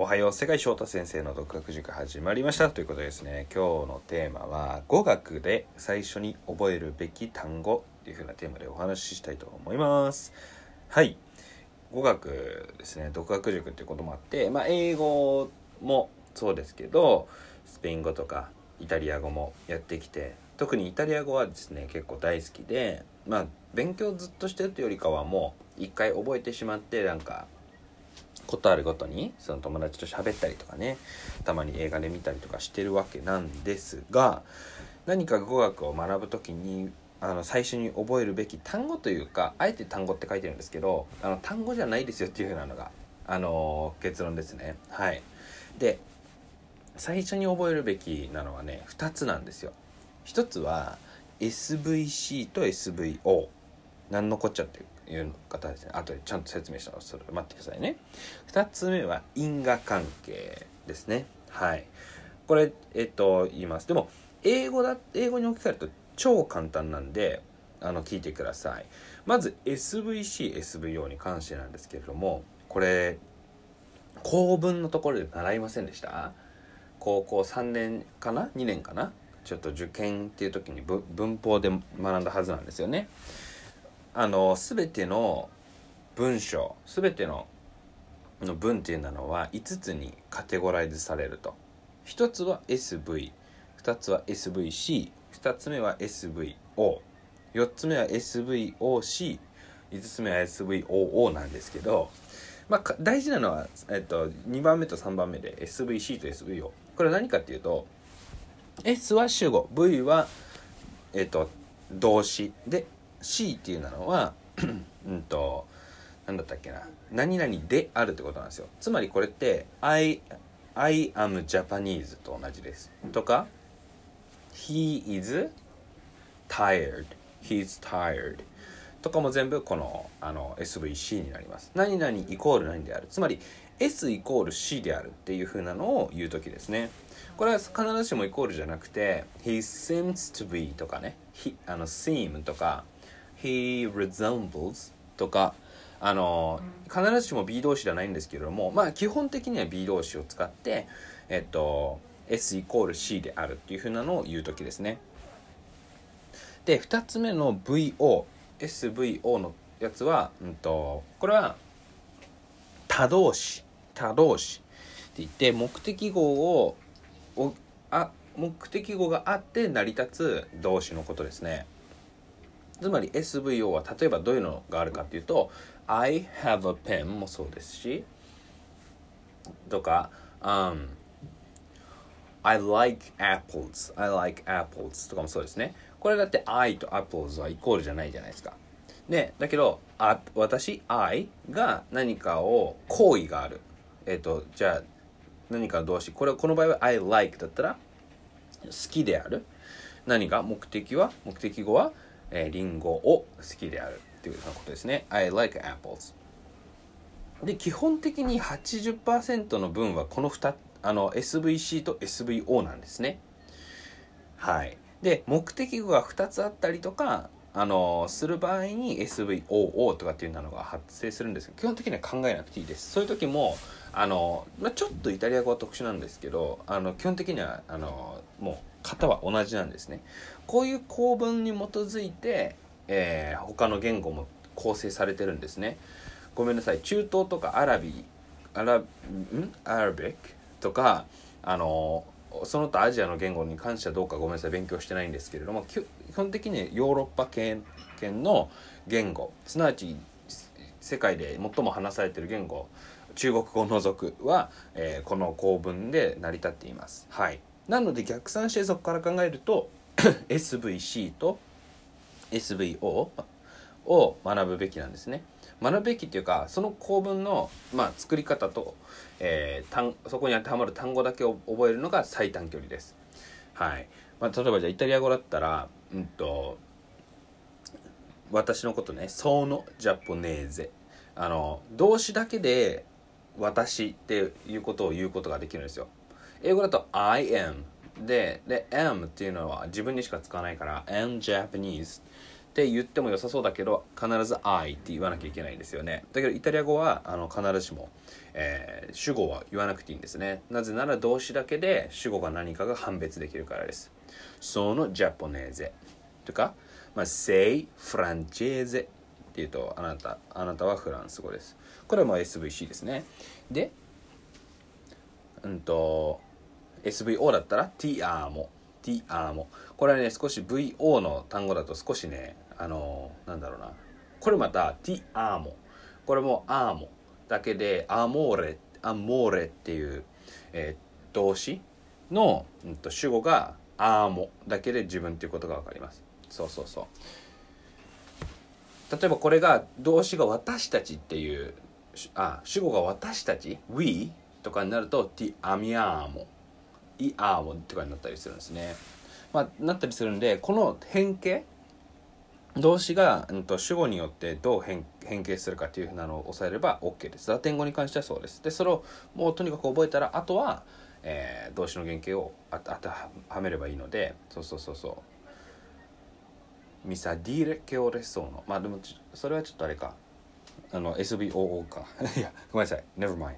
おはよう世界翔太先生の独学塾始まりました。ということですね今日のテーマは語学で最初に覚えるべき単語というふうなテーマでお話ししたいと思います。はい。語学ですね独学塾っていうこともあってまあ英語もそうですけどスペイン語とかイタリア語もやってきて特にイタリア語はですね結構大好きでまあ勉強ずっとしてるというよりかはもう一回覚えてしまってなんかことあるごとにその友達と喋ったりとかねたまに映画で見たりとかしてるわけなんですが何か語学を学ぶ時にあの最初に覚えるべき単語というかあえて単語って書いてるんですけどあの単語じゃないですよっていう風なのがあの結論ですね。はい。で最初に覚えるべきなのはね2つなんですよ。1つは SVC と SVO 何のこっちゃっていう。いう方ですね。後でちゃんと説明したのそれ待ってくださいね。2つ目は因果関係ですね。はい。これえっと言います。でも英語だ英語に置き換えると超簡単なんであの聞いてください。まず SVCSVO に関してなんですけれどもこれ構文のところで習いませんでした？高校3年かな？2年かな？ちょっと受験っていう時に文法で学んだはずなんですよね。あの全ての文章全てのの文っていうのは5つにカテゴライズされると。1つは SV2 つは SVC2 つ目は SVO4 つ目は SVOC5 つ目は SVOO なんですけどまあ、大事なのは、えっと、2番目と3番目で SVC と SVO これは何かっていうと S は主語 V は、えっと、動詞で C っていうのは うんと何だったっけな。何々であるってことなんですよ。つまりこれって I, I am Japanese と同じです。とか He is tired. He's tired. とかも全部このあの SVC になります。何々イコール何である。つまり S イコール C であるっていう風なのを言う時ですね。これは必ずしもイコールじゃなくて He seems to be とかね。あの seem とか he resembles とかあの必ずしも B 動詞ではないんですけれどもまあ基本的には B 動詞を使ってえっと S イコール C であるっていうふうなのを言う時ですね。で2つ目の VO SVO のやつは、うんと、これは他動詞他動詞って言って目的語をおあ目的語があって成り立つ動詞のことですね。つまり SVO は例えばどういうのがあるかっていうと I have a pen もそうですしとか、um, I like apples I like apples とかもそうですね。これだって I と apples はイコールじゃないじゃないですか。でだけどあ私 I が何かを行為がある。えっ、ー、とじゃあ何か動詞これこの場合は I like だったら好きである。何が？目的は？目的語は？えー、リンゴを好きであるっていうようなことですね。I like apples. で、基本的に80%の文はこの2あの SVC と SVO なんですね。はい。で、目的語が2つあったりとか、あのする場合に SVOO とかっていうのが発生するんですけど基本的には考えなくていいですそういう時もあの、まあ、ちょっとイタリア語は特殊なんですけどあの基本的にはあのもう型は同じなんですね。こういう構文に基づいて、えー、他の言語も構成されてるんですね。ごめんなさい。中東とかアラビアラん？アラビック？とかあのその他アジアの言語に関してはどうかごめんなさい。勉強してないんですけれども基本的にヨーロッパ圏の言語。すなわち世界で最も話されてる言語。中国語を除くは、えー、この構文で成り立っています。はい、なので逆算してそこから考えると SVC と SVO を学ぶべきなんですね。学ぶべきっていうかその構文の、まあ、作り方と、えー、単そこに当てはまる単語だけを覚えるのが最短距離です。はいまあ、例えばじゃあイタリア語だったら、うんと、私のことね「ソーノジャポネーゼ」あの動詞だけで「私」っていうことを言うことができるんですよ。英語だと I am でで am っていうのは自分にしか使わないから am Japanese って言っても良さそうだけど必ず「I」って言わなきゃいけないんですよね。だけどイタリア語はあの必ずしも、えー、主語は言わなくていいんですね。なぜなら動詞だけで主語が何かが判別できるからです。そのジャポネーゼとか、まあ、sei francese っていうとあなたあなたはフランス語です。これはまあ SVC ですね。でうんと SVO だったら Ti amo Ti amo これはね少し VO の単語だと少しねあのなんだろうな。これまた Ti amo これも amo だけで amore amore っていう、えー、動詞の、うん、と主語が amo だけで自分っていうことが分かります。そうそうそう。例えばこれが動詞が私たちっていうあ主語が私たち We とかになると ti amiamo i amo とかになったりするんですねまあなったりするんでこの変形動詞が、うん、と主語によってどう変変形するかっていうふうなのを押さえれば OK です。ラテン語に関してはそうです。で、それをもうとにかく覚えたら、あとは、えー、動詞の原型を当てはめればいいので、そうそうそうそう。ミサディレケオレソーノまあでもそれはちょっとあれかあの SVOO か。いやごめんなさい。Never mind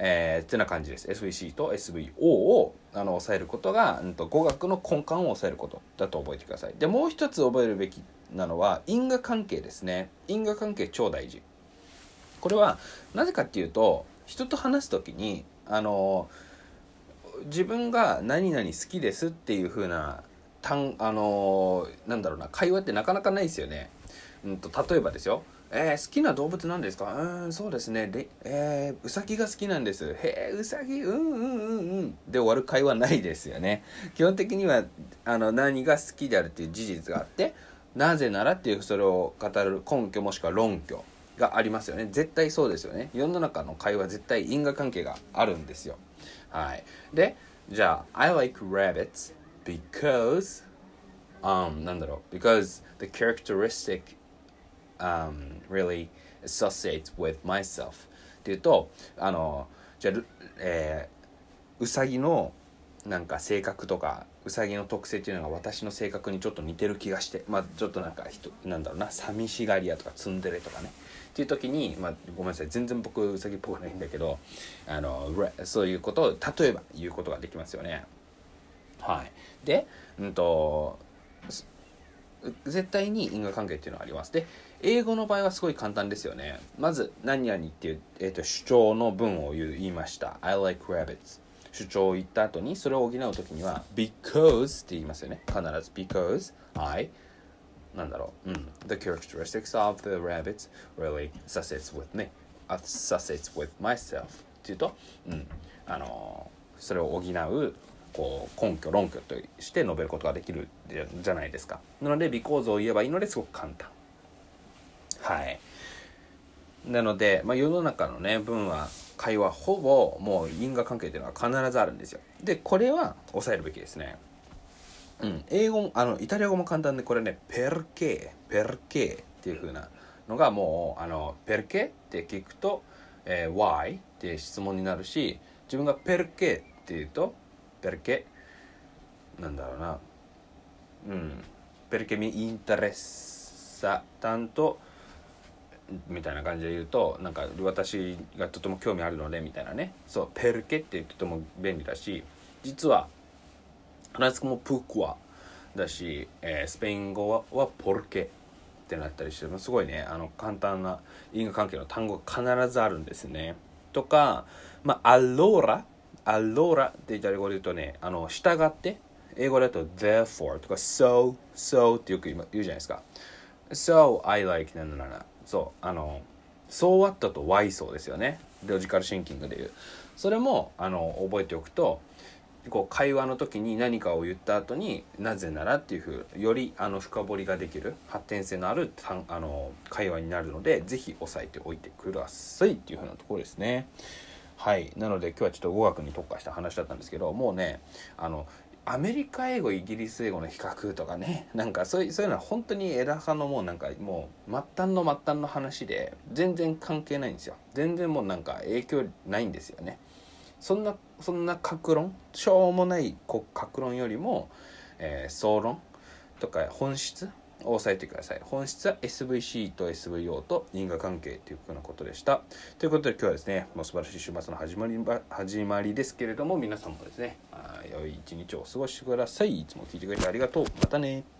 えー、ってな感じです。SVC と SVO をあの抑えることが、うん、と語学の根幹を抑えることだと覚えてください。でもう一つ覚えるべきなのは因果関係ですね。因果関係超大事。これはなぜかっていうと人と話す時にあの自分が何々好きですっていう風な単あの、なんだろうな会話ってなかなかないですよね。うんと例えばですよ。えー、好きな動物なんですか？うんそうですね。で、えー、うさぎが好きなんです。へえうさぎうんうんうんうん。で終わる会話ないですよね。基本的にはあの何が好きであるっていう事実があってなぜならっていうそれを語る根拠もしくは論拠がありますよね。絶対そうですよね。世の中の会話絶対因果関係があるんですよ。はい。でじゃあ I like rabbits because um なんだろう。because the characteristic um really associate with myself. っていうとあのじゃあ、えー、うさぎのなんか性格とかうさぎの特性っていうのが私の性格にちょっと似てる気がしてまあちょっとなんか人なんだろうな寂しがり屋とかツンデレとかね。っていう時に、まあ、ごめんなさい。全然僕うさぎっぽくないんだけどあのそういうことを例えば言うことができますよね。はい、で、うんと、絶対に因果関係っていうのはあります。で、英語の場合はすごい簡単ですよね。まず、何々っていう、えーと、主張の文を言いました。I like rabbits。主張を言った後に、それを補う時には、because って言いますよね。必ず because I なんだろう。うん。The characteristics of the rabbits really associates with me. associates with myself. っていうと、うん。あのそれを補うこう根拠論拠として述べることができるじゃないですか。なので微構造を言えばいいのですごく簡単。はい。なので、まあ、世の中のね文は会話ほぼもう因果関係っていうのは必ずあるんですよ。でこれは抑えるべきですね。うん。英語あのイタリア語も簡単でこれねペルケペルケっていう風なのがもうあのペルケって聞くと、えー、why って質問になるし自分がペルケって言うと perché? なんだろうな。うん。perché mi interessa tanto? みたいな感じで言うとなんか私がとても興味あるのでみたいなね。そうペルケってとても便利だし実はフランス語もプークワだし、えー、スペイン語ははポルケってなったりしてもすごいねあの簡単な因果関係の単語が必ずあるんですね。とかまあアローラ allora ってイタリア語で言うとね、あの、従って、英語だと therefore とか so, so ってよく言うじゃないですか。so I like なななそう、あの、so what と why そうですよね。ロジカルシンキングで言う。それも、あの、覚えておくと、こう会話の時に何かを言った後になぜならっていうふうよりあの深掘りができる発展性のあるあの会話になるので是非押さえておいてくださいっていうふうなところですね。はい。なので今日はちょっと語学に特化した話だったんですけどもうねあのアメリカ英語イギリス英語の比較とかね なんかそういうそういうのは本当に枝葉のもうなんかもう末端の末端の話で全然関係ないんですよ。全然もうなんか影響ないんですよね。そんなそんな格論しょうもない格論よりも、えー、総論とか本質押さえてください。本質は SVC と SVO と因果関係というふうなことでした。ということで今日はですねもう素晴らしい週末の始まり始まりですけれども皆さんもですね良い一日をお過ごしください。いつも聞いてくれてありがとう。またね。